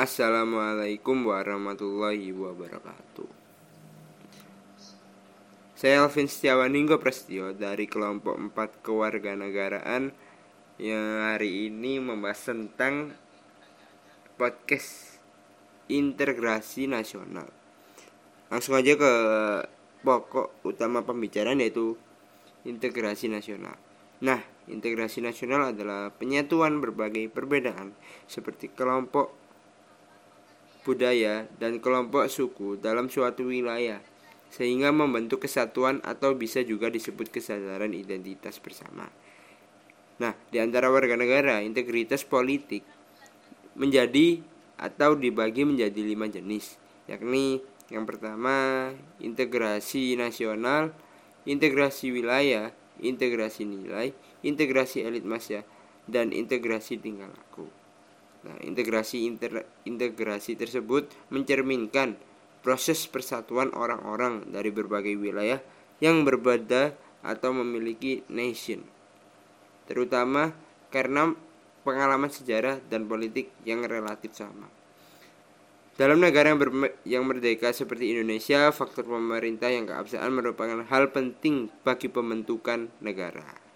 Assalamualaikum warahmatullahi wabarakatuh. Saya Alvin Setiawan Ninggo Prestio dari kelompok 4 kewarganegaraan yang hari ini membahas tentang podcast integrasi nasional. Langsung aja ke pokok utama pembicaraan yaitu integrasi nasional. Nah, integrasi nasional adalah penyatuan berbagai perbedaan seperti kelompok budaya, dan kelompok suku dalam suatu wilayah, sehingga membentuk kesatuan atau bisa juga disebut kesadaran identitas bersama. Nah, di antara warga negara, integritas politik menjadi atau dibagi menjadi lima jenis, yakni yang pertama integrasi nasional, integrasi wilayah, integrasi nilai, integrasi elit massa, dan integrasi tingkah laku. Nah, integrasi inter, integrasi tersebut mencerminkan proses persatuan orang-orang dari berbagai wilayah yang berbeda atau memiliki nation. Terutama karena pengalaman sejarah dan politik yang relatif sama. Dalam negara yang, yang merdeka seperti Indonesia, faktor pemerintah yang keabsahan merupakan hal penting bagi pembentukan negara.